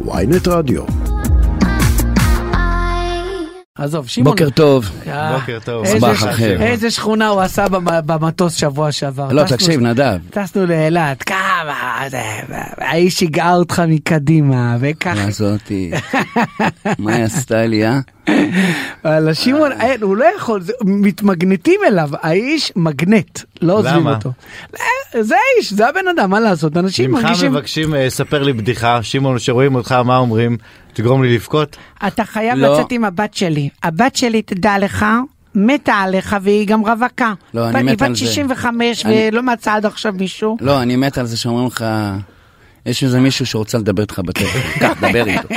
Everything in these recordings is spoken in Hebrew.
ויינט רדיו. עזוב, שמעון. בוקר טוב. אה, בוקר טוב. איזה סבח ש- אחר. איזה שכונה הוא עשה במ- במטוס שבוע שעבר. לא, תקשיב, נדב. טסנו לאילת, כמה, זה, האיש שיגעה אותך מקדימה, וככה. זאתי. מה היא עשתה לי, אה? אבל שמעון, אין, הוא לא יכול, מתמגנטים אליו, האיש מגנט, לא עוזבים? אותו. אה, זה האיש, זה הבן אדם, מה לעשות, אנשים ממך מרגישים... מבקשים, אה, ספר לי בדיחה, שמעון, שרואים אותך, מה אומרים? תגרום לי לבכות? אתה חייב לא. לצאת עם הבת שלי. הבת שלי, תדע לך, מתה עליך והיא גם רווקה. לא, אני היא מת בת על זה. 65 אני- ולא מצאה עד עכשיו מישהו. לא, אני מת על זה שאומרים לך, יש איזה מישהו שרוצה לדבר איתך בטלפון. קח, דבר איתו.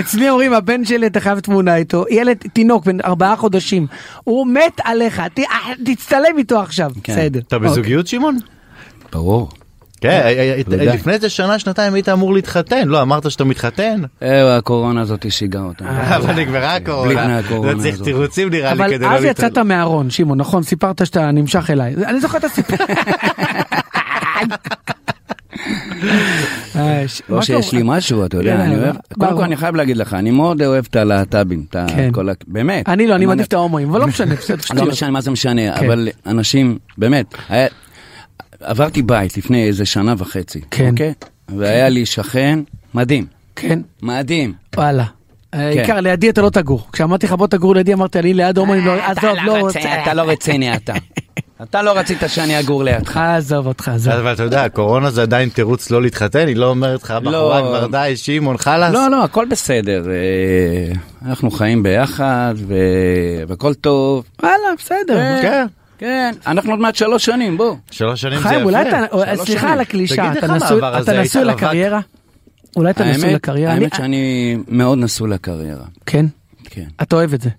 אצלי אומרים, הבן שלי, אתה חייב תמונה איתו, ילד, תינוק בן ארבעה חודשים, הוא מת עליך, אה, תצטלם איתו עכשיו, כן. בסדר. אתה בזוגיות, שמעון? ברור. כן, אה, אה, אה. לפני איזה שנה, שנתיים היית אמור להתחתן, לא, אמרת שאתה מתחתן? אה, הקורונה הזאת שיגעה אותנו. אבל נגמרה בלי הקורונה. בני הקורונה לא צריך הזאת. תירוצים נראה לי אבל כדי לא אז להתחתן. יצאת מהארון, שמעון, נכון? סיפרת שאתה נמשך אליי. אני זוכר את הסיפור. לא מה שיש לי? משהו, אתה כן, יודע, אני אבל- אוהב, קודם. כל אני חייב להגיד לך, אני מאוד אוהב את הלהט"בים, כן. כל ה... באמת. אני לא, אני. מעדיף את ההומואים, אבל לא משנה, בסדר, לא. משנה מה זה משנה, כן. אבל אנשים, באמת, עברתי בית לפני איזה שנה וחצי, כן. אוקיי? והיה לי שכן מדהים, כן, מדהים. וואלה. כן. העיקר, לידי אתה לא תגור. כשאמרתי לך בוא תגור לידי, אמרתי, אני ליד הומואים, לא, עזוב, לא רוצה. אתה לא רציני אתה. אתה לא רצית שאני אגור לידך. עזוב אותך, עזוב. אבל אתה יודע, הקורונה זה עדיין תירוץ לא להתחתן, היא לא אומרת לך, בחורה כבר די, שמעון, חלאס. לא, לא, הכל בסדר. אה, אנחנו חיים ביחד, והכל טוב. וואלה, בסדר. כן. כן, אנחנו עוד מעט שלוש שנים, בוא. שלוש שנים זה חיים, יפה. אולי אתה, סליחה. על הקלישה, אתה נשוי-? לקריירה? אולי אתה נשוי לקריירה? אני- האמת שאני מאוד נשוי לקריירה. כן, כן. אתה אוהב את זה.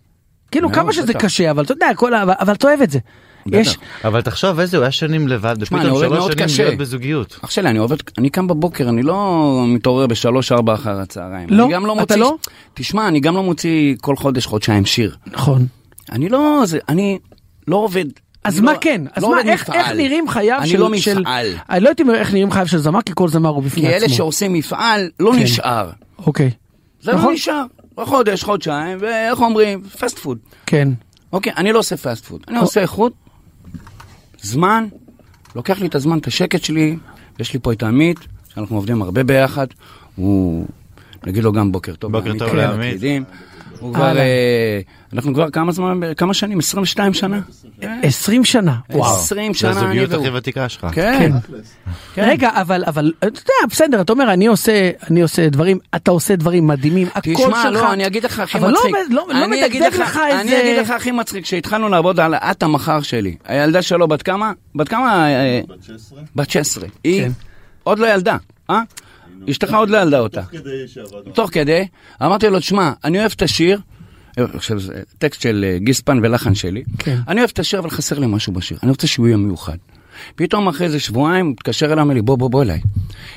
כאילו, כמה שזה. קשה, אבל אתה יודע, אבל- אבל אתה אוהב את זה. יש, אבל תחשוב איזה, הוא היה שנים לבד, ופתאום שלוש שנים. להיות בזוגיות. אח שלי, אני עובד, אני קם בבוקר, אני לא מתעורר בשלוש ארבע אחר הצהריים. לא? אני גם לא אתה מוציא, לא? תשמע, אני גם לא מוציא כל חודש חודשיים שיר. נכון. אני לא, זה, אני לא עובד. אז אני מה לא- כן? אז לא מה, איך מפעל. איך נראים חייו אני של... לא של- מפעל. אני לא הייתי אומר איך נראים חייו של זמר, כי כל זמר הוא בפני כי עצמו. אלה שעושים מפעל, לא כן. נשאר. אוקיי. זה נכון. לא נשאר. חודש, חודשיים, ואיך אומרים? fast food. כן. אוקיי, אני לא עושה fast food. אני עושה איכות, זמן, לוקח לי את הזמן, את השקט שלי, יש לי פה את עמית, שאנחנו עובדים הרבה ביחד, הוא, נגיד לו גם בוקר טוב. בוקר טוב כן, לעמית. הוא כבר. אה, אנחנו כבר כמה זמן, כמה שנים? 22 שנה? 20 שנה. וואו. 20 זה שנה אני הזוגיות והוא. הכי ותיקה שלך. כן. כן. רגע, אבל, אבל, אתה יודע, בסדר, אתה אומר, אני עושה, אני עושה דברים, אתה עושה דברים מדהימים, הקול שלך. תשמע, לא, אני אגיד לך הכי אבל לא מצחיק. עומד- לא- לא אני אגיד מדגדג לך- לך אני איזה- אגיד לך הכי מצחיק, כשהתחלנו לעבוד על את המחר שלי, הילדה שלו בת כמה? בת כמה? אה, בת 16. היא כן. עוד לא ילדה, אה? אשתך עוד לא ילדה אותה. תוך כדי, אמרתי לו, תשמע, אני אוהב את השיר, אה, עכשיו זה טקסט של אה, גיספן ולחן שלי, כן. אני אוהב את השיר, אבל חסר לי משהו בשיר, אני רוצה שהוא יהיה מיוחד. פתאום אחרי איזה שבועיים, הוא התקשר אליי, אמר לי, בוא, בוא, בוא אליי.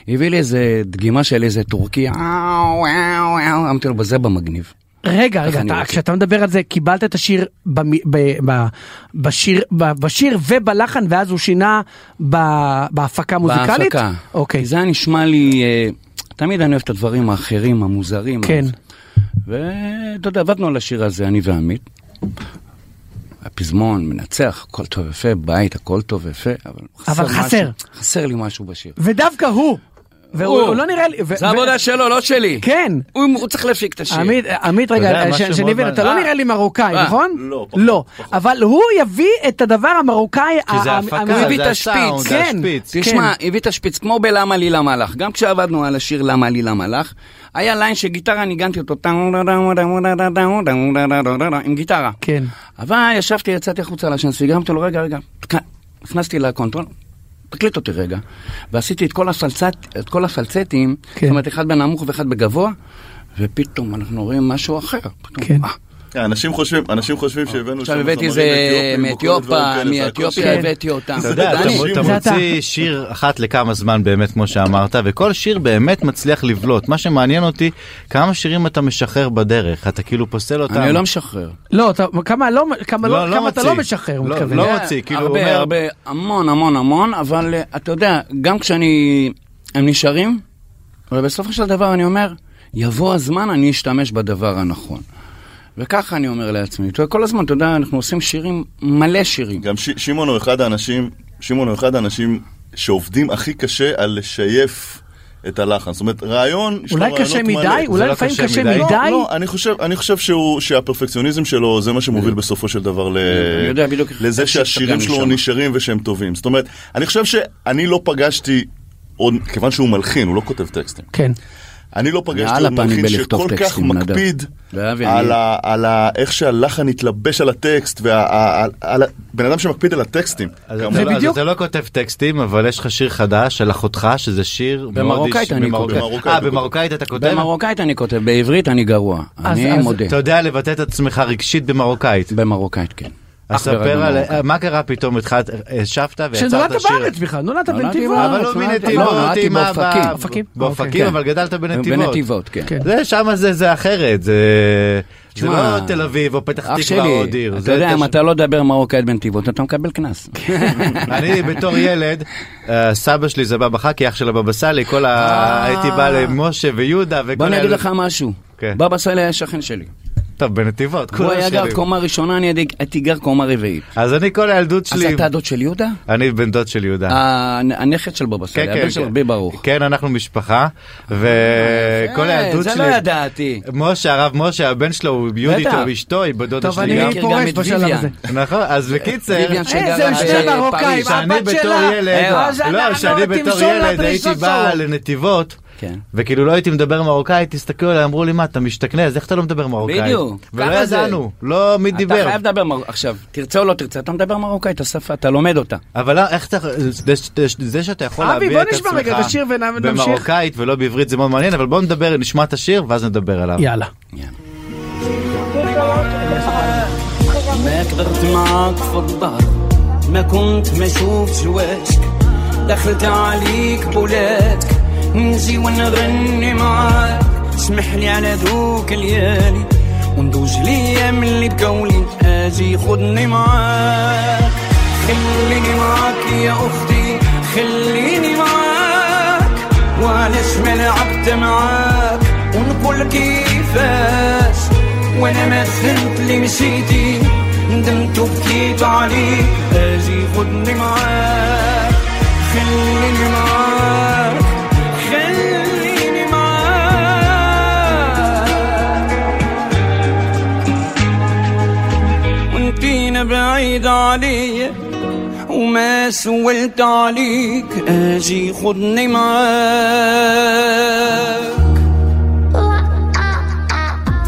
הביא לי איזה דגימה של איזה טורקי, אמרתי לו, בזה במגניב. רגע, רגע, אתה. כשאתה מדבר על זה, קיבלת את השיר במ, ב, ב, בשיר, ב, בשיר ובלחן, ואז הוא שינה ב, בהפקה מוזיקלית? בהפקה. אוקיי. כי זה היה נשמע לי, אה, תמיד אני אוהב את הדברים האחרים, המוזרים. כן. ואתה יודע, עבדנו על השיר הזה, אני ועמית. הפזמון, מנצח, הכל טוב ויפה, בית, הכל טוב ויפה, אבל אבל משהו- חסר. חסר לי משהו בשיר. ודווקא הוא. והוא הוא לא נראה לי... ו- זה ו- עבודה שלו, לא שלי. כן. הוא הוא צריך להפיק את השיר. עמית, עמית רגע, שאני מבין, אתה לא. נראה לי מרוקאי, אה, נכון? לא, פחות, לא, אבל הוא יביא את הדבר המרוקאי. כי זה הפקה, זה השפיץ, זה כן. השפיץ. תשמע, הביא את השפיץ כמו בלמה לי למה לך. גם כשעבדנו על השיר למה לי למה לך, היה ליין שגיטרה ניגנתי אותו עם גיטרה. כן. אבל ישבתי, יצאתי החוצה לשנס וגרמתי לו, רגע, רגע, כאן." נכנסתי לקונטרול, תקליט אותי רגע, ועשיתי את כל, הפלצת, את כל הפלצטים, כן. זאת אומרת, אחד בנמוך ואחד בגבוה, ופתאום אנחנו רואים משהו אחר. פתאום, כן. אה, כן, אנשים חושבים, אנשים חושבים שהבאנו עכשיו שם הבאתי זמרים זה אתיופים וכל הדברים מאתיופיה. הבאתי אותם. אתה יודע, אתה. מוציא שיר אחת לכמה זמן באמת, כמו שאמרת, וכל שיר באמת מצליח לבלוט. מה שמעניין אותי, כמה שירים אתה משחרר בדרך, אתה כאילו פוסל אותם. אני לא משחרר. לא, כמה לא- כמה לא- לא, כמה אתה. לא משחרר, הוא לא, מתכוון. לא מוציא, כאילו הוא הרבה, אומר- הרבה, המון, המון, המון, אבל אה, אתה יודע, גם כשאני... הם נשארים, אבל בסופו של דבר אני אומר, יבוא הזמן, אני אשתמש בדבר הנכון. וככה אני אומר לעצמי. אתה יודע, כל הזמן, אתה יודע, אנחנו עושים שירים, מלא שירים. גם ש- שמעון הוא אחד האנשים, שמעון הוא אחד האנשים שעובדים הכי קשה על לשייף את הלחן. זאת אומרת, רעיון, יש לו אולי רעיונות קשה מלא. מדי? אולי לא לפעמים קשה קשה מדי? מדי? לא, לא, אני חושב, אני חושב שהוא, שהפרפקציוניזם שלו זה מה שמוביל בסופו של דבר ל... יודע בדיוק לזה שהשירים שלו שם. נשארים ושהם טובים. זאת אומרת, אני חושב שאני לא פגשתי עוד, כיוון שהוא מלחין, הוא לא כותב טקסטים. כן. אני לא פגשתי עוד הפנים מלחין שכל כך. מקפיד ואבי, על, ה, על ה, איך שהלחן התלבש על הטקסט, בן אדם שמקפיד על הטקסטים. אז. אתה, זה לא, אז בדיוק- אתה לא כותב טקסטים, אבל יש לך שיר חדש של אחותך, שזה שיר במרוקאית אני. כותב. אה, במרוקאית אתה כותב? במרוקאית אני כותב, בעברית אני גרוע. אז- אני אז- מודה. אתה יודע לבטא את עצמך רגשית במרוקאית. במרוקאית, כן. אז אך ורק ספר על. מה קרה פתאום, התחלת, ישבת ויצרת שנולדת שיר. בארץ בכלל, נולדת בנתיבות. אבל לא לא, נולדתי עם אבא- באופקים. אופקים? באופקים, אוקיי. אבל גדלת בנתיבות. בנתיבות, כן. כן. זה שם זה זה אחרת, זה זה לא תל אביב או פתח תקווה או עוד עיר. אתה זה יודע, אם. אתה לא מדבר מרוקאית בנתיבות, אתה מקבל קנס. אני בתור ילד, אה, סבא שלי זה בבא חכי, אח של הבבא סאלי, כל ה... הייתי בא למשה ויהודה וכל בוא אני אגיד. לך משהו. כן. בבא סאלי היה שכן שלי. טוב, בנתיבות, הוא כולם היה גר שלי. קומה ראשונה, אני הייתי- גר קומה רביעית. אז אני כל הילדות אז שלי, אתה דוד של יהודה? אני בן דוד של יהודה. הנ- הנכד של בבא סאלי, הבן של רבי ברוך. כן, אנחנו משפחה, וכל אה, הילדות זה שלי, לא ידעתי. משה, הרב משה, הבן שלו הוא יהודית, בטח. אשתו היא בת דודה טוב, שלי אני גם. מכיר פורש גם את בשלב. הזה. נכון, אז בקיצר, איזה שני בפריז. מרוקאים, שאני הבת שלה. אה, אז לא, שאני בתור ילד הייתי בא. לנתיבות, כן. וכאילו לא הייתי מדבר מרוקאית, הסתכלו עליי, אמרו לי, מה, אתה משתכנז, איך אתה לא מדבר מרוקאית? בדיוק, ולא ככה זה. ידענו, לא מי אתה דיבר. חייב לדבר מרוקאית. עכשיו, תרצה או לא תרצה, אתה מדבר מרוקאית, השפה, אתה לומד אותה. אבל לא, איך אתה, זה- זה שאתה יכול אבי, להביע בוא את נשמע רגע את עצמך השיר ונמשיך. במרוקאית ולא בעברית זה מאוד מעניין, אבל בוא נדבר, נשמע את השיר ואז נדבר עליו. יאללה. ما قدرت معاك في الظهر ما كنت ما شوفش وجهك دخلت عليك بولادك نجي ونغني معاك. اسمح لي على ذوك الليالي وندوج الأيام اللي بقولي. آجي خدني معاك. خليني معاك يا أختي خليني معاك. وعلاش ما لعبت معاك؟ ونقول كيفاش؟ وأنا ما فهمت اللي مشيتي. ندمت وبكيت عليك. عليا وما سولت عليك اجي خدني معاك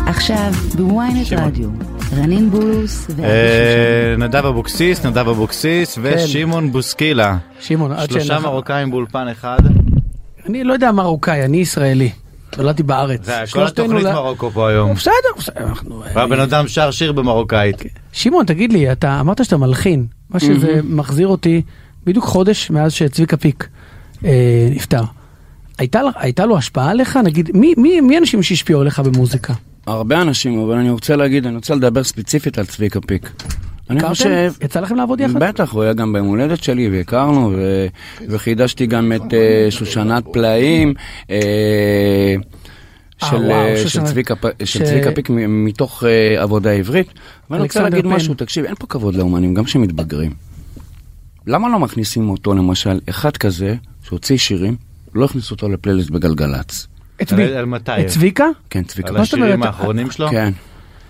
עכשיו בוויינט רדיו, רנין בולוס ואבי אה, נדב אבוקסיס, נדב אבוקסיס כן. ושמעון בוסקילה. שמעון, עד שלושה שאין לך- מרוקאים באולפן אחד. אני לא יודע מרוקאי, אני ישראלי. נולדתי בארץ. זה כל התוכנית מרוקו פה היום. בסדר, בסדר, אנחנו... והבן אדם שר שיר במרוקאית. שמעון, תגיד לי, אתה אמרת שאתה מלחין, מה שזה מחזיר אותי בדיוק חודש מאז שצביקה פיק אה, נפטר. הייתה, לו השפעה עליך? נגיד, מי, מי, מי האנשים שהשפיעו עליך במוזיקה? הרבה אנשים, אבל אני רוצה להגיד, אני רוצה לדבר ספציפית על צביקה פיק. אני? חושב... יצא לכם לעבוד יחד? בטח, הוא היה גם ביום הולדת שלי, והכרנו, ו... וחידשתי גם את uh, שושנת פלאים. Uh, אה, של, וואו, אה, של, צביקה, פ- של ש- צביקה פיק מתוך uh, עבודה עברית. ואני רוצה להגיד פן. משהו, תקשיב, אין פה כבוד לאומנים, גם כשהם מתבגרים. למה לא מכניסים אותו, למשל, אחד כזה, שהוציא שירים, לא הכניסו אותו לפלייליסט בגלגלצ. את מי? על- מתי? את צביקה? כן, צביקה. על השירים? האחרונים שלו? כן,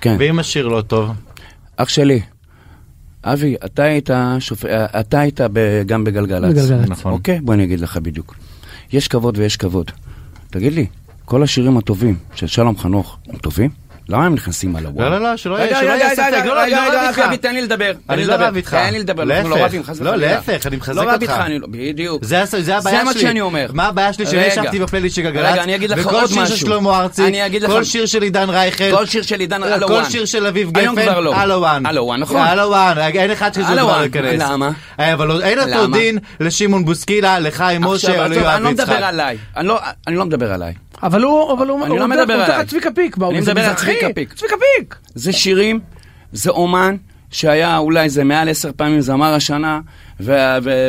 כן. ואם השיר לא טוב? אח שלי, אבי, אתה היית, שופ... אתה היית ב... גם בגלגלצ. בגלגלצ. נכון. אוקיי, בוא אני אגיד לך בדיוק. יש כבוד ויש כבוד. תגיד לי, כל השירים הטובים של שלום חנוך הם טובים? למה הם נכנסים על הוואן? לא, לא, לא, שלא יהיה רגע, שלא רגע, יהיה רגע, ספק, רגע, לא, לא, לא רב איתך. תן לי לדבר. אני לא. רב איתך. תן לי לדבר, אנחנו לא להפך. רבים, חס לא, וחלילה. להפך, אני מחזק לא רב אותך. איתך, אני לא... בדיוק. זה זה הבעיה זה שלי. מה שאני אומר. מה הבעיה שלי? שאני. ישבתי בפלייליסט של גלגלצ, רגע, אני אגיד לך וכל שיר של. שלמה ארצי, כל שיר של עידן רייכל, כל שיר של עידן על כל הוואן. שיר של אביב גפן, לא. על הוואן. על הוואן, נכון. על הוואן, אין אחד שזה כבר. להיכנס. למה? אה, אבל לא- אין אותו? דין לשמעון בוסקילה, לחיים משה או אני ליואב לא מדבר יצחק. עליי. אני לא- אני לא מדבר עליי. אבל הוא, אבל הוא, אני הוא לא מדבר הוא עליי. לך צביקה פיק. הוא- אני זה מדבר על מזרחי? צביקה פיק. צביקה פיק. זה שירים, זה אומן, שהיה אולי איזה מעל עשר פעמים זמר השנה,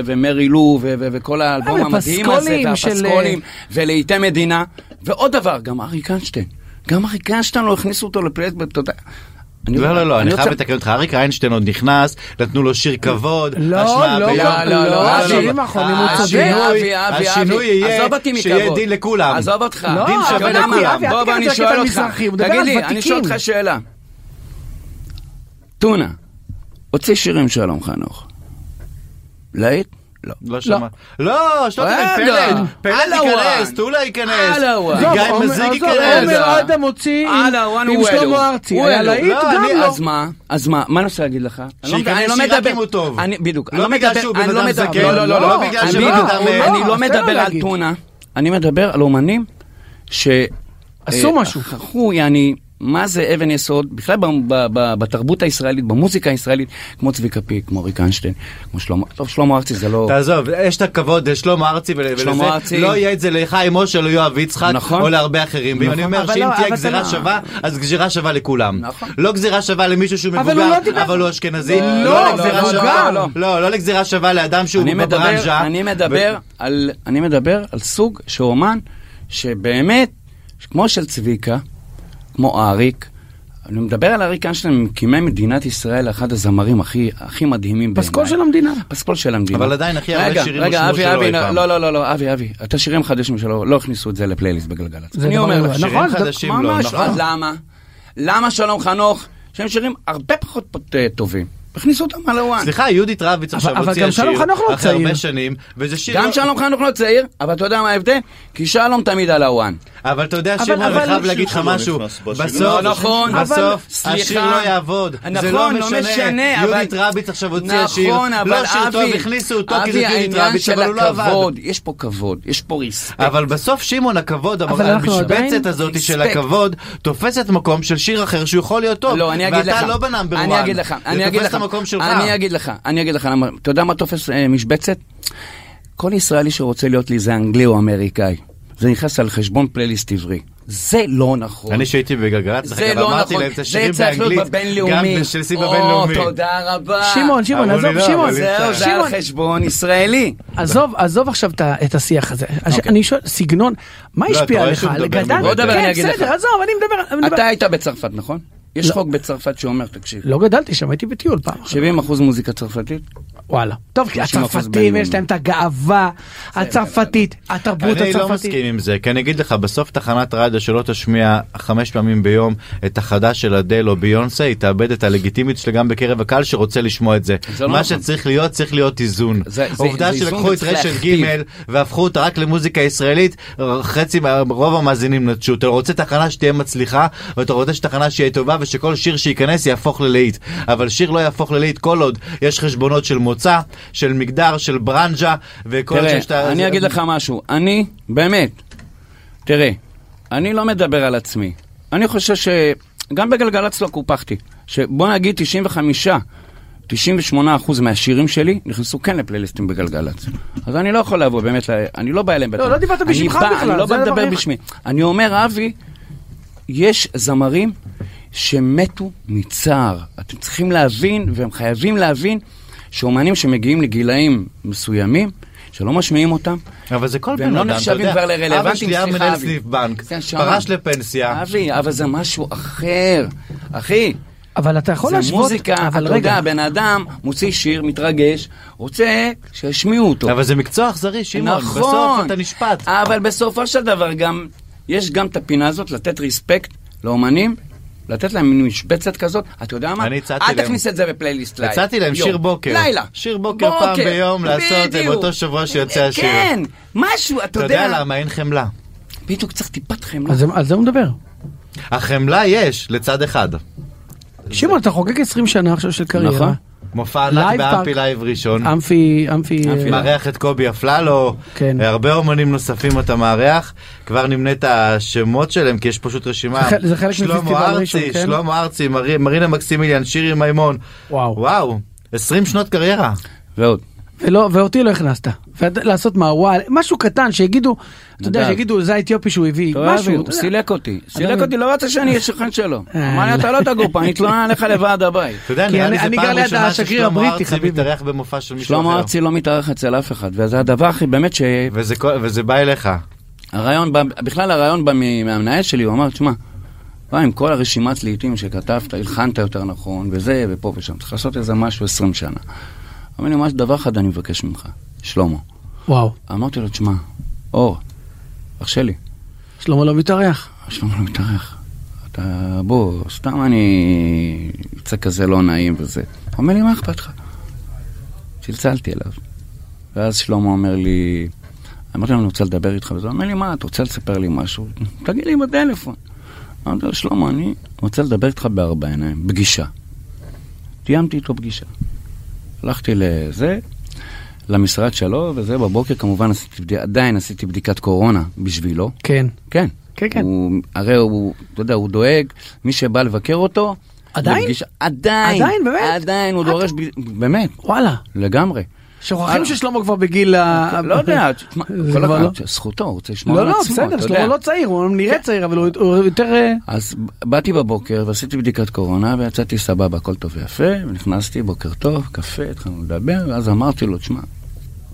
ומרי לו, וכל האלבום אה, המדהים הזה, והפסקולים, ולעיתי מדינה. ועוד דבר, גם אריק איינשטיין. גם אריק איינשטיין לא הכניסו אותו לפלייט, אתה יודע. אני- לא, לא, לא, אני חייב לתקן אותך, אריק איינשטיין עוד נכנס, נתנו לו שיר כבוד, לא, לא, ביום. לא, לא, לא, השירים לא. האחרונים הוא צודק. אבי, אבי, השינוי אבי, יהיה שיהיה. דין לכולם. עזוב אותך. לא, דין שווה? לכולם. בוא, אני שואל אותך. תגיד לי, אני שואל. אותך שאלה. טונה, הוציא שירים שלום חנוך. להיט? לא. לא שמע. לא, שלא רגע, פלד, פלד על ייכנס. טולה ייכנס, גיא עומר- מזיק ייכנס. עומר אדם הוציא עם-. שלמה ארצי, הוא היה. להיט לא, גם אני- לא. אז מה? אז מה? מה אני רוצה להגיד לך? אני לא- שייכנס אני לא שיר רק מדבר- אם הוא טוב. אני- בדיוק. לא אני לא בגלל שהוא אני בן לא אדם זקן. לא, לא, לא, לא בגלל אני שהוא בן אדם, אה, אני לא, לא מדבר על. טונה, אני מדבר על אומנים ש... עשו אה, משהו. חכו, יעני, מה זה אבן יסוד, בכלל ב- ב- ב- בתרבות הישראלית, במוזיקה הישראלית, כמו צביקה פיק, כמו ריק איינשטיין, כמו שלמה, טוב, שלמה ארצי זה לא... תעזוב, יש את הכבוד לשלמה ארצי שלמה ולזה, ארצי. לא יהיה את זה לחיים משה, או ליואב יצחק, נכון. או להרבה אחרים. ואם אני אומר שאם לא, תהיה אבל גזירה אתה- שווה, אז גזירה שווה לכולם. נכון. לא גזירה שווה למישהו שהוא אבל הוא מבוגר, לא דיבר- אבל הוא אשכנזי. לא, לא לא, לגזירה לא, שווה, לא, לא, לא לגזירה שווה לאדם שהוא בברנז'ה. אני מדבר על, אני מדבר על סוג של אומן שבאמת, כמו של צביקה, כמו אריק, אני מדבר על אריק איינשטיין, ממקימי מדינת ישראל, אחד הזמרים הכי, הכי מדהימים בעיניי. פסקול של המדינה. פסקול של המדינה. אבל עדיין הכי הרבה רגע, שירים רגע, הושמעו אבי, אבי, לא. לא, לא, לא, לא, אבי, אבי, את השירים החדשים שלו, לא הכניסו את זה לפלייליסט בגלגלצ. אני אומר לא- לך, נכון, חדשים לא, ממש, נכון. למה? למה שלום חנוך, שהם שירים הרבה פחות אה, טובים? הכניסו אותם על הוואן. סליחה, יהודית רביץ עכשיו אבל הוציאה גם שלום שיר חנוך לא אחרי הרבה. שנים, וזה שיר... גם לא- שלום חנוך לא צעיר, אבל אתה יודע מה ההבדל? כי שלום תמיד על הוואן. אבל אתה יודע, שמעון, אני חייב להגיד לך משהו. בסוף, לא נכון. בסוף, השיר. לא יעבוד. זה נכון, לא לא משנה. יהודית רביץ עכשיו הוציאה שיר. נכון, אבל לא שיר טוב, הכניסו אותו כי זה יהודית רביץ, אבל הוא לא עבד. יש פה כבוד, יש פה ריספקט. אבל בסוף שמעון הכבוד, אבל אנחנו המשבצת הזאת של. הכבוד, תופסת מקום של שיר אחר שהוא יכול להיות טוב. לא, אני אגיד לך. ואתה לא בנאמבר אני 1. אגיד לך, אני אגיד לך. המקום שלך. אני אגיד לך, אני אגיד לך למה. אתה יודע מה תופס אה, משבצת? כל ישראלי שרוצה להיות לי זה אנגלי או אמריקאי. זה נכנס על חשבון פלייליסט עברי. זה לא נכון. אני שהייתי בגלגלצ, זה לא אמרתי נכון, להם את זה השירים צריך להיות באנגלית, בבינלאומי. גם של סיב או, הבינלאומי. תודה רבה. שמעון, שמעון, עזוב, לא, שמעון. זהו. זה על חשבון ישראלי. עזוב, עזוב עכשיו את השיח הזה. אוקיי. אני שואל, סגנון, מה לא, אתה השפיע רואה עליך? שהוא מדבר לגדל? כן. בסדר, עזוב. אני מדבר- אתה היית בצרפת, נכון? יש לא. חוק בצרפת שאומר, תקשיב, לא גדלתי שם, הייתי בטיול פעם. 70% מוזיקה צרפתית, וואלה. טוב, כי 50% הצרפתים. יש להם את הגאווה הצרפתית, התרבות אני לא הצרפתית. מסכים עם זה, כי אני אגיד לך, בסוף תחנת רדיו שלא תשמיע חמש פעמים ביום את החדש של אדל או ביונסה, היא תאבד את הלגיטימית שלה גם בקרב הקהל שרוצה לשמוע את זה. לא מה נכון. שצריך להיות, צריך להיות איזון. איזון שלקחו את רשת. ג' והפכו אותה רק למוזיקה ישראלית, חצי, רוב המאזינים נטשו. אתה רוצה תחנה שתהיה מצליחה, ואתה רוצה שתחנה שיהיה טובה, ושכל שיר שייכנס יהפוך ללהיט. אבל שיר לא יהפוך ללהיט כל עוד יש חשבונות של מוצא, של מגדר, של ברנז'ה, וכל עוד תראה, שיש את ה... אני אגיד לך משהו, אני, באמת, תראה, אני לא מדבר על עצמי. אני חושב שגם בגלגלצ לא קופחתי. שבוא נגיד 95, 98 אחוז מהשירים שלי נכנסו כן לפלייליסטים בגלגלצ. אז אני לא יכול לבוא, באמת, אני לא בא אליהם בטח. לא דיברת אני בשמך בכלל, אני לא זה בא הדבר לדבר. בשמי. אני אומר, אבי, יש זמרים שמתו מצער. אתם צריכים להבין, והם חייבים להבין, שאומנים שמגיעים לגילאים מסוימים, שלא משמיעים אותם, אבל זה כל והם בן לא אדם, אתה נחשבים יודע. כבר לרלוונטיים, אבא שלי היה סליחה, מנהל. סניף בנק, כן. פרש לפנסיה. אבי, אבל זה משהו אחר. אחי, אבל אתה יכול זה להשוות... מוזיקה, אתה יודע, בן אדם מוציא שיר, מתרגש, רוצה שישמיעו אותו. אבל זה מקצוע אכזרי, שמעון. נכון. בסוף אתה נשפט. אבל בסופו של דבר גם, יש גם את הפינה הזאת לתת ריספקט לאומנים, לתת להם מין משבצת כזאת, אתה יודע מה? אני הצעתי אל להם- תכניס את זה בפלייליסט לילה. הצעתי להם. שיר בוקר. לילה. שיר בוקר פעם ביום לעשות, בדיוק. באותו שבוע שיוצא השיר. כן, משהו, אתה אתה יודע. יודע למה אין חמלה. בדיוק צריך טיפת חמלה. על זה- על זה הוא מדבר. החמלה יש לצד אחד. שמעון, אתה חוגג 20 שנה עכשיו של קריירה. נכון. מופע ענק באמפי. לייב ראשון. אמפי, אמפי... אמפי אה, מארח את קובי אפללו, כן. הרבה אומנים נוספים אתה מארח, כבר נמנה את השמות שלהם כי יש פשוט רשימה. זה חלק- זה חלק מפסטיבל שלמה ראשון, ארצי, כן? שלמה ארצי, מר- מרינה מקסימיליאן, שירי מימון. וואו. וואו, 20 שנות קריירה. ועוד. ולא, ואותי לא הכנסת. לעשות מה, וואי, משהו קטן שיגידו, אתה יודע. שיגידו, זה האתיופי שהוא הביא, משהו. הוא. סילק אותי. סילק אותי, לא רצה שאני אהיה שכן שלו. אה, אמר לי, אתה לא תגור פה, אני אתלונן עליך לוועד הבית. אתה יודע, נראה אני- לי זה אני פעם גר ליד ראשונה השגריר ששלמה הבריטי, ארצי חביבי. מתארח במופע של מישהו שלמה אחר. ארצי לא מתארח אצל אף אחד, וזה הדבר הכי באמת ש... וזה בא אליך. הרעיון בא, בכלל הרעיון בא מהמנהל שלי, הוא אמר, תשמע, וואי, עם כל הרשימת לעיתים שכתבת, הלחנת יותר נכון, וזה, ופה ושם, צריך לעשות איזה משהו 20 שנה. אמר לי, ממש דבר אחד אני מבקש ממך, שלמה. וואו, אמרתי לו, תשמע, אור, אח שלי, שלמה לא מתארח. שלמה לא מתארח. אתה, בוא, סתם אני יוצא כזה לא נעים וזה. הוא אומר לי, מה אכפת לך? צלצלתי אליו. ואז שלמה אומר לי, אמרתי לו, אני רוצה לדבר איתך, וזה הוא אומר לי, מה, אתה רוצה לספר לי משהו? תגיד לי בטלפון. אמרתי לו, שלמה, אני רוצה לדבר איתך בארבע עיניים, פגישה. תיאמתי איתו פגישה. הלכתי לזה, למשרד שלו, וזה, בבוקר כמובן עשיתי, עדיין עשיתי בדיקת קורונה בשבילו. כן. כן. כן, כן. הוא, הרי הוא, אתה יודע, הוא דואג, מי שבא לבקר אותו... עדיין? לפגישה- עדיין. עדיין, באמת? עדיין, הוא דורש, ב- באמת, וואלה. לגמרי. שוכחים אה. ששלמה כבר בגיל ה... לא יודע, כל כבר אחד, זכותו, הוא רוצה לשמור לא, על לא, עצמו, בסדר, אתה שלמה יודע. לא צעיר, הוא נראה צעיר, אבל הוא יותר... אה, אז באתי בבוקר ועשיתי בדיקת קורונה ויצאתי סבבה, הכל טוב ויפה, ונכנסתי, בוקר טוב, קפה, התחלנו לדבר, ואז אמרתי לו, תשמע,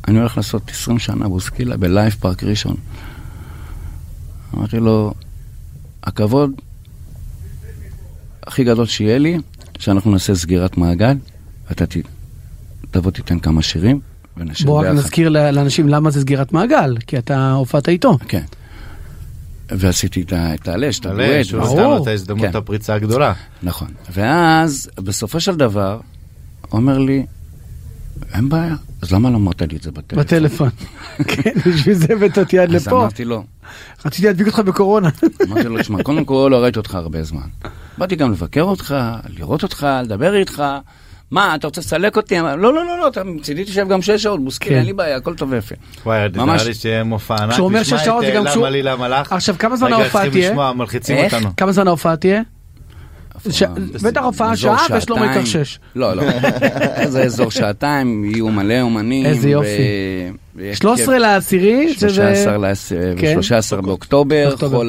אני הולך לעשות 20 שנה בוסקילה בלייב פארק ראשון. אמרתי לו, הכבוד הכי גדול שיהיה לי, שאנחנו נעשה סגירת מעגל, ואתה תבוא תיתן כמה שירים, רק ביחד. נזכיר ל- לאנשים למה זה סגירת מעגל, כי אתה הופעת איתו. כן. ועשיתי את ה- את הלש, את תעלה, הדואט. שהוא. נתן לו את ההזדמנות כן. הפריצה הגדולה. נכון. ואז, בסופו של דבר, אומר לי, אין בעיה, אז למה לא אמרת לי את זה בטלפון? בטלפון. כן, בשביל זה הבאת אותי עד אז לפה. אמרתי לו, רציתי להדביק אותך בקורונה. אמרתי לו, תשמע, קודם כל לא ראיתי אותך הרבה זמן. באתי גם לבקר אותך, לראות אותך, לדבר איתך. מה, אתה רוצה לסלק אותי? לא, לא, לא, לא, אתה מצידי תשב גם שש שעות, בוסקיל, כן. אין לי בעיה, הכל טוב ויפה. וואי. נראה לי שיהיה מופע ענק. נשמע את, למה לי, למה לך? עכשיו, כמה זמן רגע, ההופעה צריכים תהיה? לשמוע, מלחיצים? אותנו. כמה זמן ההופעה תהיה? ש- בטח הופעה שעה ושלמה ייקח. שש. לא, לא. זה אזור שעתיים, יהיו מלא אומנים. איזה יופי. ו- ויש 13 לעשירי, שזה... 13 לעש- כן. ו-13 באוקטובר, אוקטובר.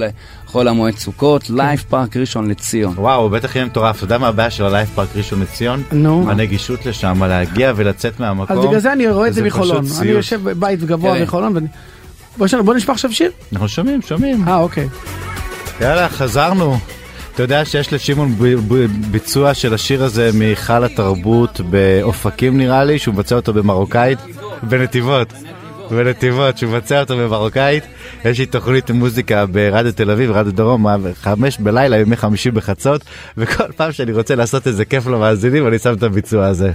חול- המועד סוכות, לייב פארק ראשון לציון. וואו, בטח יהיה מטורף. אתה יודע מה הבעיה של הלייב פארק ראשון לציון? נו. הנגישות לשם, להגיע ולצאת מהמקום. אז בגלל זה אני רואה את זה מחולון. אני. יושב בבית גבוה בוא נשמע- בוא נשמע עכשיו שיר. אנחנו שומעים, שומעים. אה, אוקיי. יאללה, חזרנו. אתה יודע שיש לשמעון ב- ב- ביצוע של השיר הזה מהיכל התרבות באופקים נראה לי, שהוא מבצע אותו במרוקאית, בנתיבות. בנתיבות, שהוא מבצע אותו במרוקאית. יש לי תוכנית מוזיקה ברדיו תל אביב, רדיו דרום, חמש בלילה, ימי חמישי בחצות, וכל פעם שאני רוצה לעשות איזה כיף למאזינים, אני שם את הביצוע הזה.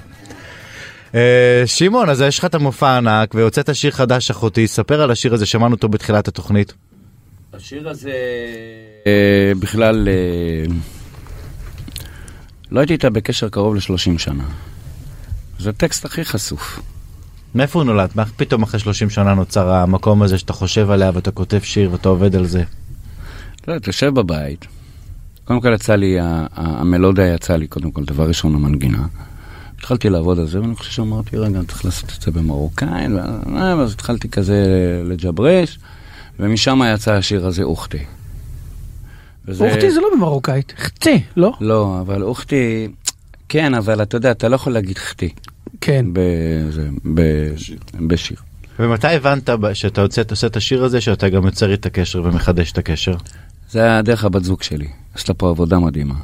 אה, שמעון, אז יש לך את המופע הענק, והוצאת שיר חדש, אחותי, ספר על השיר הזה, שמענו אותו בתחילת התוכנית. השיר הזה... בכלל, אה, לא הייתי איתה בקשר קרוב ל-30 שנה. זה הטקסט הכי חשוף. מאיפה הוא נולד? מה פתאום אחרי 30 שנה נוצר המקום הזה שאתה חושב עליה ואתה כותב שיר ואתה עובד על זה? יודע, אתה יושב בבית, קודם כל יצא לי, המלודיה יצא לי, קודם כל, דבר ראשון המנגינה. התחלתי לעבוד על זה, ואני חושב שאמרתי, רגע, אני צריך לעשות את זה במרוקאי, ו- אה, ואז התחלתי כזה לג'ברש, ומשם יצא השיר הזה, אוכתי. וזה- אוכתי זה לא במרוקאית. חצי, לא? לא, אבל אוכתי, כן, אבל אתה יודע, אתה לא יכול להגיד חתי כן. בזה, ב- בשיר. ומתי הבנת שאתה יוצא, עושה את השיר הזה שאתה גם יוצר את הקשר ומחדש את הקשר? זה היה דרך הבת זוג שלי, עשתה פה עבודה מדהימה.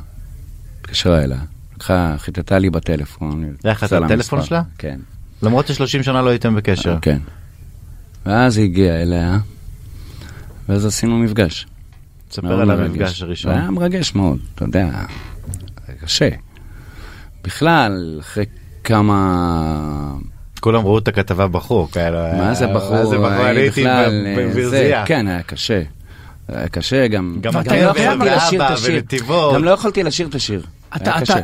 התקשרה אליה, לקחה, חיטטה לי בטלפון. איך, עשה את לה הטלפון. שלה? כן. למרות ש-30 שנה לא הייתם בקשר. כן. ואז היא הגיעה אליה, ואז עשינו מפגש. תספר על. המפגש הראשון. היה מרגש מאוד, אתה יודע, קשה. בכלל, אחרי כמה... כולם ראו את הכתבה בחור, כאלה. מה זה בחור? מה זה בחור? אני הייתי אה, בברזייה. כן, היה קשה. היה קשה, גם... גם אתה לא יודע, יכולתי לשיר את השיר. גם לא יכולתי לשיר את השיר.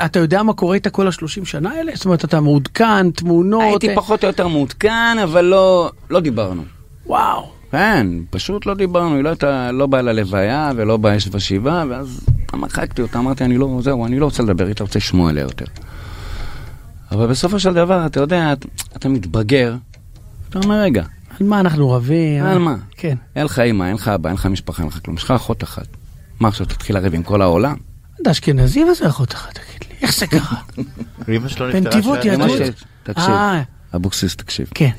אתה יודע מה קורה איתה כל השלושים שנה האלה? זאת אומרת, אתה מעודכן, תמונות... הייתי אה, פחות או יותר מעודכן, אבל לא, לא דיברנו. וואו. כן, פשוט לא דיברנו, היא לא הייתה, לא באה ללוויה ולא באה יש בשבעה, ואז מחקתי אותה, אמרתי, אני לא, זהו, אני לא רוצה לדבר איתה, רוצה לשמוע אליה יותר. אבל בסופו של דבר, אתה יודע, אתה- אתה מתבגר, אתה אומר, רגע, על מה אנחנו רבים? על מה? כן. אין לך אימא, אין לך אבא, אין לך משפחה, אין לך כלום, יש לך אחות אחת. מה עכשיו, תתחיל לריב עם כל העולם? אתה אשכנזי וזה אחות אחת, תגיד לי. איך זה קרה? אמא שלו נפטרה בנתיבות זה. תקשיב, אה, אבוקסיס, תקשיב. כן.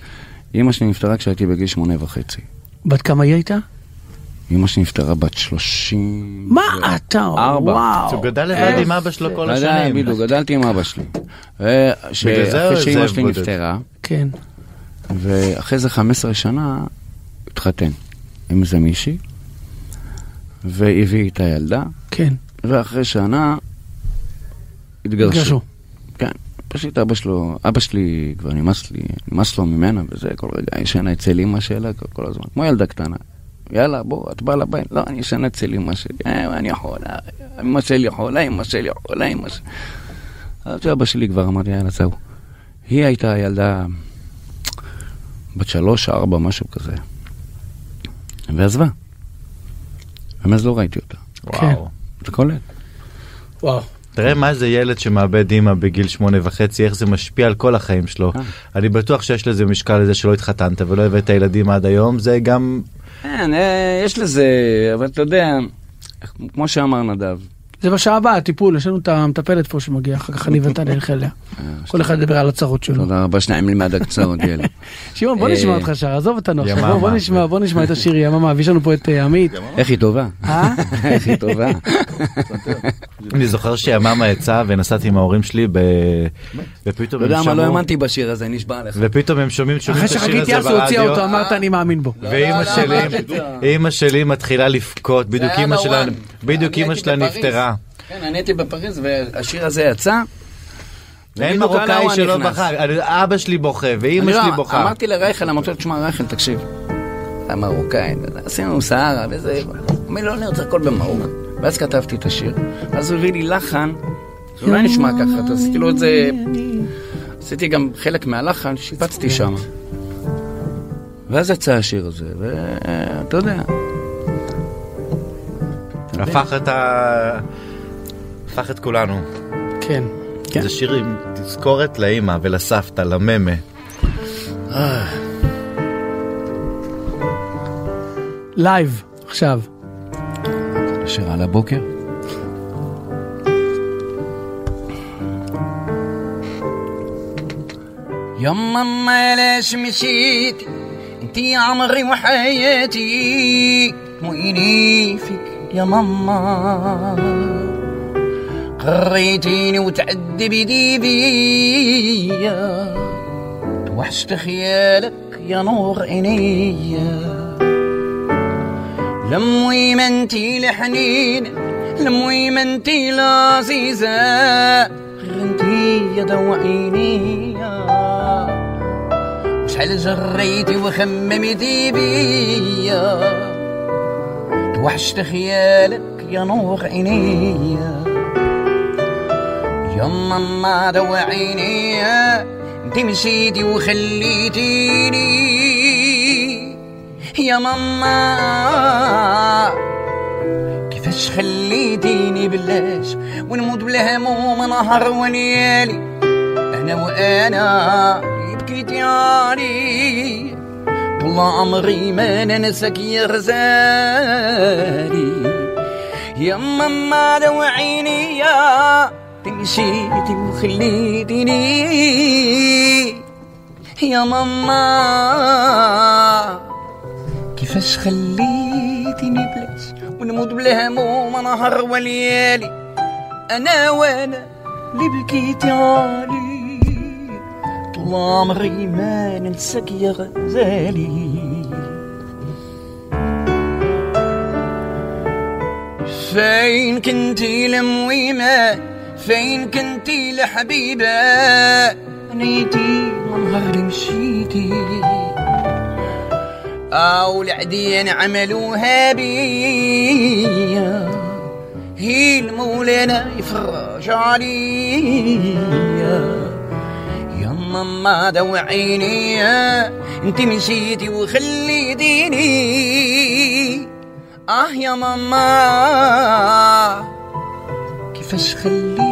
אימא שלי נפטרה כשהייתי בגיל שמונה וחצי. בת כמה היא הייתה? אימא שלי נפטרה בת שלושים... מה אתה? ארבע. וואו. הוא גדל לבד עם אבא שלו כל גדל, השנים. בדיוק, גדלתי עם אבא שלי. בגלל זה אחרי שאימא שלי. נפטרה, כן. ואחרי זה 15 שנה התחתן עם איזה מישהי, והביא את הילדה, כן. ואחרי שנה התגרשו. כן, פשוט אבא שלו, אבא שלי כבר נמאס לי, נמאס לו ממנה וזה, כל רגע ישנה אצל אמא שלה כל, כל הזמן, כמו ילדה קטנה. יאללה, בוא, את באה לבית. לא, אני ישנה אצל אמא שלי. אה, אני חולה, אמא שלי חולה, אמא שלי חולה, אמא שלי... אז אבא שלי כבר אמרתי, יאללה, זהו. היא הייתה ילדה בת שלוש, ארבע, משהו כזה. ועזבה. ומאז לא ראיתי אותה. וואו. אתה קולט? וואו. תראה מה זה ילד שמאבד אימא בגיל שמונה וחצי, איך זה משפיע על כל החיים שלו. אה. אני בטוח שיש לזה משקל לזה שלא התחתנת ולא הבאת ילדים עד היום, זה גם... כן, אה, יש לזה, אבל אתה יודע, כמו שאמר נדב, זה בשעה הבאה, טיפול, יש לנו את המטפלת פה שמגיעה, אחר כך אני ואתה נלך אליה. כל אחד ידבר על הצרות שלו. תודה רבה שניים לימד הקצרות, ילד. שמעון, בוא אה, נשמע אותך שר, עזוב אותנו עכשיו. בוא- נשמע, בוא נשמע את השיר יממה, ויש לנו פה את אה, עמית. איך היא טובה? אה? איך היא טובה? אני זוכר שיממה יצא ונסעתי עם ההורים שלי ב... ופתאום הם לא שמעו, האמנתי בשיר הזה, נשבע לך. ופתאום הם שומעים שומעים אחרי את השיר שחגית הזה יאסו הוציאה אותו, ברדיו, אמרת אני מאמין בו. ואימא לא, שלי, לא, שלי מתחילה לבכות, בדיוק אימא שלה. נפטרה. כן, אני הייתי בפריז והשיר הזה יצא. אין ובדיוק מרוקאי שלא. בכה, אבא שלי בוכה ואימא לא- שלי בוכה. אמרתי לרייכל, אמרתי לו, תשמע רייכל, תקשיב. אתה מרוקאי, עשינו סהרה וזה, לו, אני רוצה הכל במרוקו. ואז כתבתי את השיר, ואז הוא הביא לי לחן, זה אולי נשמע ככה, אז עשיתי לו את זה, עשיתי גם חלק מהלחן, שיפצתי שם. ואז יצא השיר הזה, ואתה יודע, הפך את ה... הפך את כולנו. כן. זה שיר עם תזכורת לאימא ולסבתא, לממה. לייב, עכשיו. שיר על הבוקר. يا ماما ليش مشيتي انتي عمري وحياتي ويني فيك يا ماما قريتيني وتعذبتي بيا توحشت خيالك يا نور عينيا لموي ما انتي لحنين لموي ما انتي لعزيزة غير انتي يا دوا عيني وشحال جريتي وخممتي بيا توحشت خيالك يا نور عينيا يا ماما دوا عيني انتي مشيتي وخليتيني. يا ماما كيفاش خليتيني بلاش ونموت بلا هموم نهار وليالي أنا وأنا بكيت علي طول عمري ما ننساك يا غزالي. يا ماما دوا عيني يا مشيتي وخليتيني. يا ماما كيفاش خليتيني بلاش؟ ونموت بلا هموم نهار وليالي. أنا وأنا اللي بكيتي علي. طول عمري ما ننساك يا غزالي. فين كنتي لمويمة؟ فين كنتي لحبيبة نيتي من نهار مشيتي. أو العديان عملوها بيا. هي المولانا يفرج عليا يا ماما دوا عيني انت مشيتي وخليتيني آه يا ماما. كيفاش خليتيني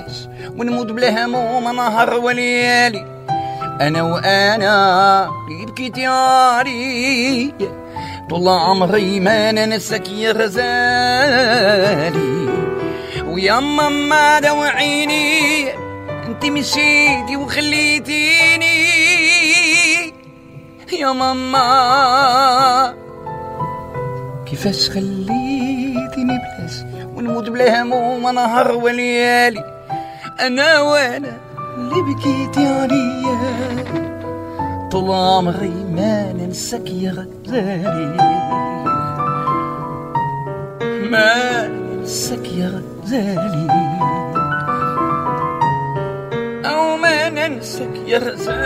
بلاش ونموت بلا هموم نهار وليالي. أنا وأنا اللي بكيت يا ري طول عمري ما ننساك يا غزالي. ويا ماما دوا عيني أنت مشيتي وخليتيني. يا ماما كيفاش خليتيني بلاش؟ ونموت بلا هموم نهار وليالي. أنا وأنا اللي بكيت يا طول عمري ما ننساك يا غزالي. ما ننساك يا غزالي. أو ما ننساك يا غزالي.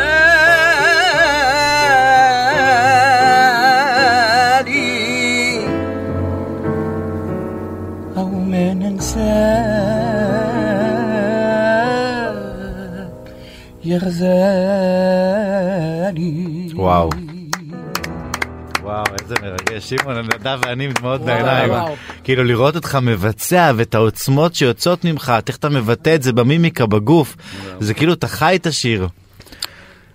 أو ما ننساك יחזני. וואו. וואו, איזה מרגש. שמעון, נדב ואני עם דמעות בעיניים. כאילו, לראות אותך מבצע ואת העוצמות שיוצאות ממך, איך אתה מבטא את זה במימיקה, בגוף, זה כאילו, אתה חי את השיר.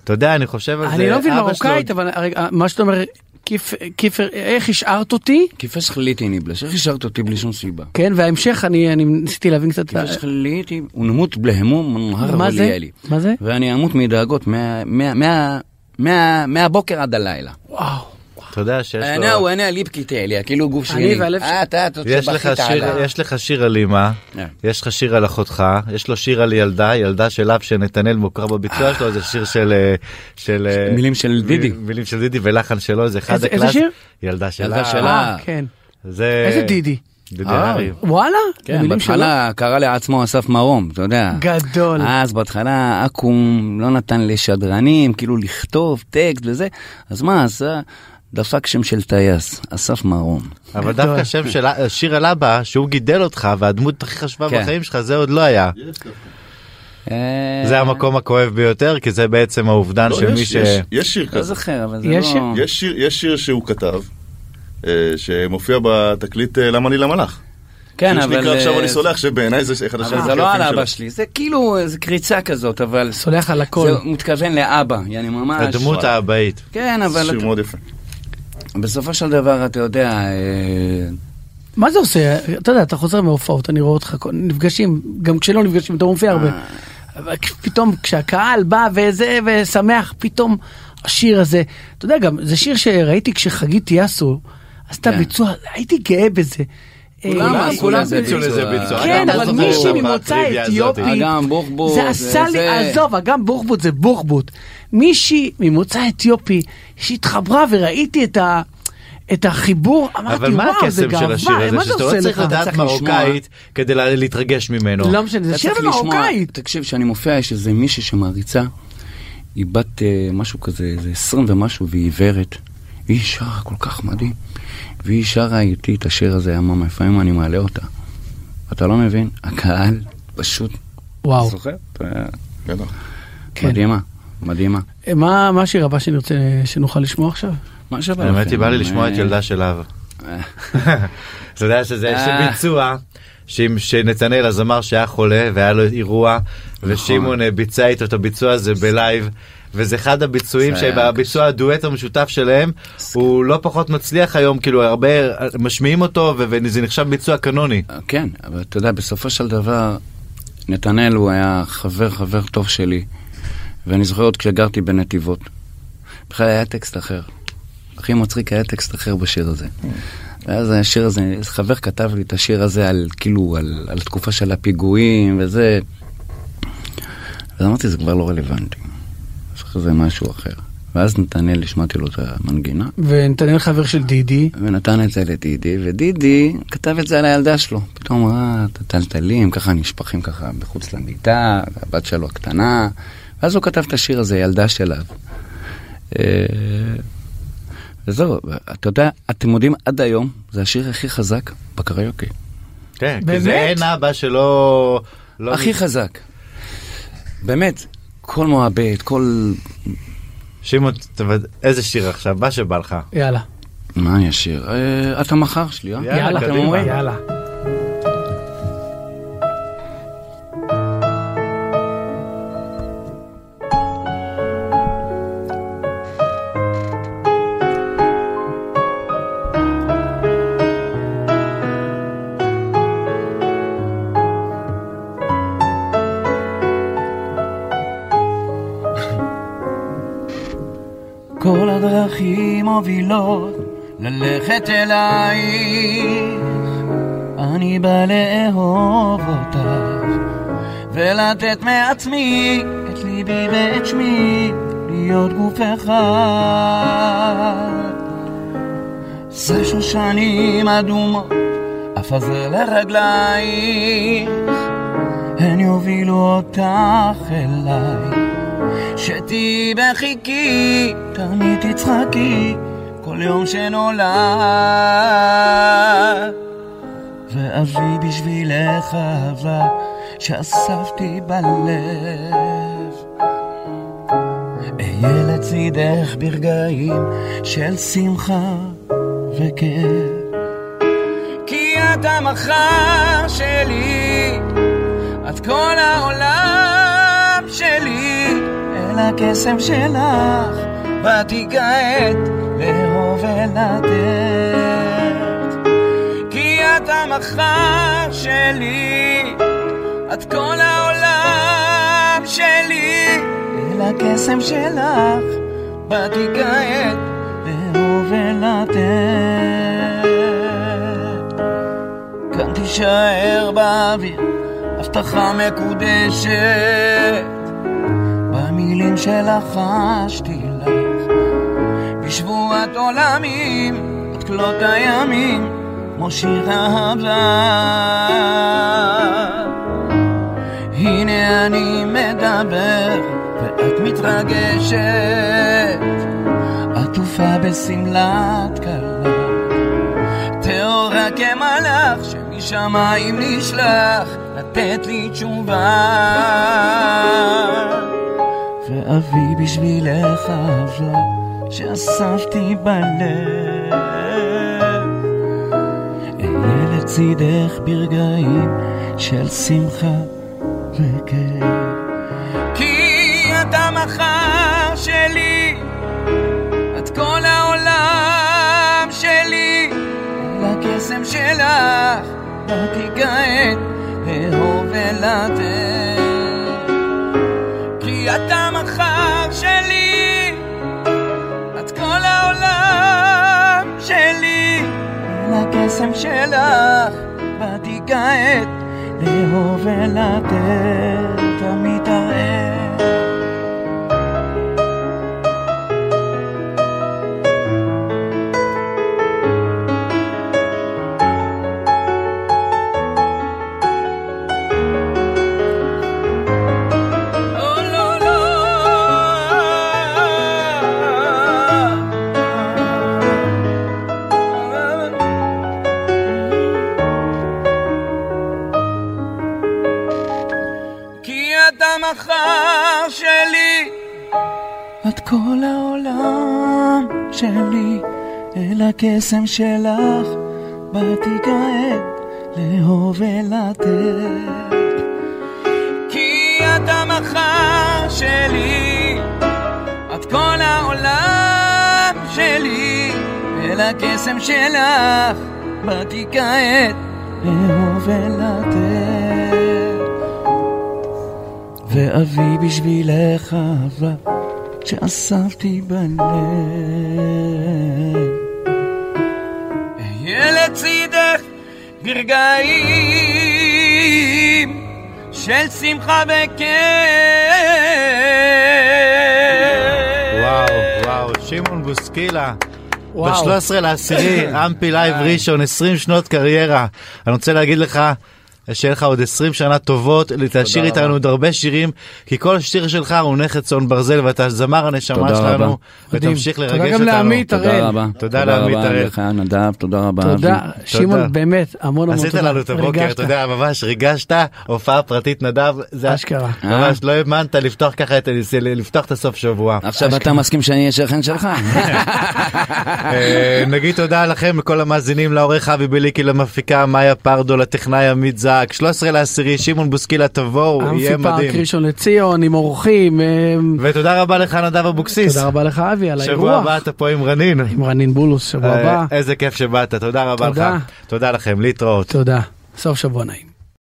אתה יודע, אני חושב על זה. אני לא מבין מרוקאית, אבל מה שאתה אומר, כיף- כיפר, איך השארת אותי? כיפאש חליתי בלש, איך השארת אותי בלי שום סיבה? כן, וההמשך, אני אני ניסיתי להבין קצת. כיפאש חליתי, ונמות בלי המום נהר מה זה? מה זה? ואני אמות מדאגות מה- מה- מה- מה- מהבוקר עד הלילה. וואו. אתה יודע שיש אני לו... ואני ליבקי תעליה, כאילו גוף אני שלי. והלב אה, אתה, אתה יש לך, שבכית שיר, עליי. יש לך שיר על אמא, כן. יש לך שיר על אחותך, יש לו שיר על ילדה, ילדה של אב שנתנאל מוכר בביצוע שלו, זה שיר של... אה, של אה, מילים של דידי. מילים של דידי ולחן שלו, זה אחד איזה- איזה הקלאס- שיר? ילדה שלה. ילדה שלה. אה, כן. זה... איזה דידי? אה. וואלה? כן? בהתחלה קרא לעצמו אסף מרום, אתה יודע. גדול. אז בהתחלה אקו"ם לא נתן לשדרנים כאילו לכתוב טקסט וזה, אז מה עשה? דפק שם של טייס, אסף מרום. אבל. דווקא שם של שיר על אבא, שהוא גידל אותך והדמות הכי חשובה כן. בחיים שלך, זה עוד לא היה. אה, זה המקום הכואב ביותר, כי זה בעצם האובדן לא, של מי יש- ש... יש- יש שיר לא כזה. זוכר, אבל זה יש לא... שיר? יש שיר- יש שיר שהוא כתב, אה, שמופיע בתקליט אה, למה אני למלאך. כן, שיר אבל... שנקרא עכשיו אה, אני סולח, שבעיניי זה אחד אבל הכי זה לא על אבא. שלי, זה כאילו, זה קריצה כזאת, אבל... סולח על הכל. זה מתכוון לאבא, יעני ממש... הדמות האבאית. כן, אבל שיר מאוד יפה. בסופו של דבר, אתה יודע, אה, מה זה עושה? אתה יודע, אתה חוזר מהופעות, אני רואה אותך, נפגשים, גם כשלא נפגשים, אתה מופיע הרבה. פתאום כשהקהל בא וזה, ושמח, פתאום השיר הזה, אתה יודע, גם, זה שיר שראיתי כשחגית טיאסו, עשתה כן. ביצוע, הייתי גאה בזה. כולם אה, עשו כולם לזה ביצעו ביצוע. ביצוע. כן, אבל מישהי ממוצא. אתיופי, אגם בוחבוט, זה עשה לי, זה- עזוב, אגם בוחבוט זה בוחבוט. מישהי ממוצא אתיופי שהתחברה וראיתי את ה... את החיבור, אמרתי אבל מה וואו זה הקסם של השיר גאווה, הזה? מה זה שאתה עושה לא צריך לך? לדעת. מרוקאית כדי לה- להתרגש ממנו. לא משנה, זה שיר במרוקאית. תקשיב, כשאני מופיע, יש איזה מישהי שמעריצה, היא בת אה, משהו כזה, איזה עשרים ומשהו, והיא עיוורת. והיא שרה כל כך מדהים. והיא שרה איתי את השיר הזה, אממה, לפעמים אני מעלה אותה. אתה לא מבין? הקהל פשוט... וואו. זוכר? כן. מדהימה, מדהימה. מה מה השיר הבא שנרצה, שנוכל לשמוע עכשיו? מה האמת לכם? היא בא לי לשמוע את אה, ילדה של אב. אה. אתה יודע שזה אה. ביצוע שעם- שנתנאל הזמר שהיה חולה והיה לו אירוע נכון. ושמעון אה, ביצע איתו את הביצוע הזה בלייב. וזה אחד הביצועים שבביצוע הדואט המשותף שלהם הוא לא פחות מצליח היום כאילו הרבה משמיעים אותו וזה נחשב ביצוע קנוני. כן, אבל אתה יודע, בסופו של דבר, נתנאל הוא היה חבר חבר טוב שלי, ואני זוכר עוד כשגרתי בנתיבות. בכלל היה טקסט אחר. הכי מצחיק היה טקסט אחר בשיר הזה. ואז השיר הזה, חבר כתב לי את השיר הזה על, כאילו, על, על תקופה של הפיגועים וזה. אז אמרתי, זה כבר לא רלוונטי. צריך איזה משהו אחר. ואז נתנאל, השמעתי לו את המנגינה, ונתנאל חבר של דידי. ונתן את זה לדידי, ודידי כתב את זה על הילדה שלו. פתאום ראה את הטלטלים, ככה נשפכים ככה מחוץ למיטה, הבת שלו הקטנה, ואז הוא כתב את השיר הזה, ילדה שלו. אה, וזהו, אתה יודע, אתם יודעים, עד היום, זה השיר הכי חזק בקריוקי. כן, כי? זה אין אבא שלא... לא הכי חזק. באמת, כל מועבד, כל... שמעון, תבד- איזה שיר עכשיו? מה שבא לך. יאללה. מה אני אשיר? אה, את המחר שלי, אה? יאללה, יאללה, קדימה. אתם אומרים? יאללה. ללכת אלייך. אני בא לאהוב אותך, ולתת מעצמי את ליבי ואת שמי, להיות גוף אחד. זה שושנים אדומות, אפזר לרגלייך, הן יובילו אותך אליי. שתהיי בחיקי, תמיד תצחקי, כל יום שנולד. ואביא בשבילך אהבה שאספתי בלב. אהיה לצידך ברגעים של שמחה וכיף. כי את המחר שלי, את כל העולם שלי, אל הקסם שלך, באתי כעת לאהוב ולתת. כי את המחר שלי, את כל העולם שלי, אל הקסם שלך, באתי כעת לאהוב ולתת. כאן תישאר באוויר, הבטחה מקודשת, במילים שלחשתי לך, בשבועת עולמים, את כלות הימים, כמו שיר אהבה. הנה אני מדבר, ואת מתרגשת, עטופה בשמלת כלה, טהורה כמלאך שמשמיים נשלח, לתת לי תשובה. ואביא בשבילך אהבה שאספתי בלב. אהיה לצידך ברגעים של שמחה וכיף. כי את המחר שלי, את כל העולם שלי, לקסם שלך, באתי כעת לאהוב ולתת. לקסם שלך, באתי כעת לאהוב ולתת, הקסם שלך, באתי כעת לאהוב ולתת. כי את המחר שלי, את כל העולם שלי, אל הקסם שלך, באתי כעת לאהוב ולתת. ואביא בשבילך אהבה שאספתי בלב. ברגעים של שמחה וכיף. וואו, וואו, שמעון בוסקילה. וואו. ב-13 לעשירי, אמפי live ראשון, 20 שנות קריירה. אני רוצה להגיד לך, שיהיה לך עוד 20 שנה טובות, להשאיר איתנו עוד הרבה שירים, כי כל שיר שלך הוא נכד צאן ברזל, ואתה זמר הנשמה תודה שלנו, רבה. ותמשיך תודה לרגש גם אותנו. לעמית, תודה הראל. רבה. תודה לעמית רבה הראל. לך נדב, תודה רבה. תודה. שמעון, באמת, המון המון עשית תודה. לנו את הבוקר. אתה יודע, ממש ריגשת, הופעה פרטית נדב, זה אשכרה. ממש לא האמנת לפתוח ככה, את- לפתוח את הסוף שבוע. עכשיו אתה מסכים שאני אהיה שכן שלך? אה, נגיד תודה לכם, לכל המאזינים, לעורך אבי בליקי, למפיקה מאיה פרדו, לטכנאי עמית זק, 13 לעשירי, שמעון בוסקילה תבואו, יהיה אמפי פארק מדהים. ראשון לציון עם אורחים. אה, ותודה רבה לך נדב אבוקסיס. תודה רבה לך אבי על שבוע האירוח. הבא אתה פה עם רנין. עם רנין בולוס שבוע אה, הבא. איזה כיף שבאת, תודה רבה לך. תודה. תודה לכם, להתראות. תודה. סוף שבוע נעים.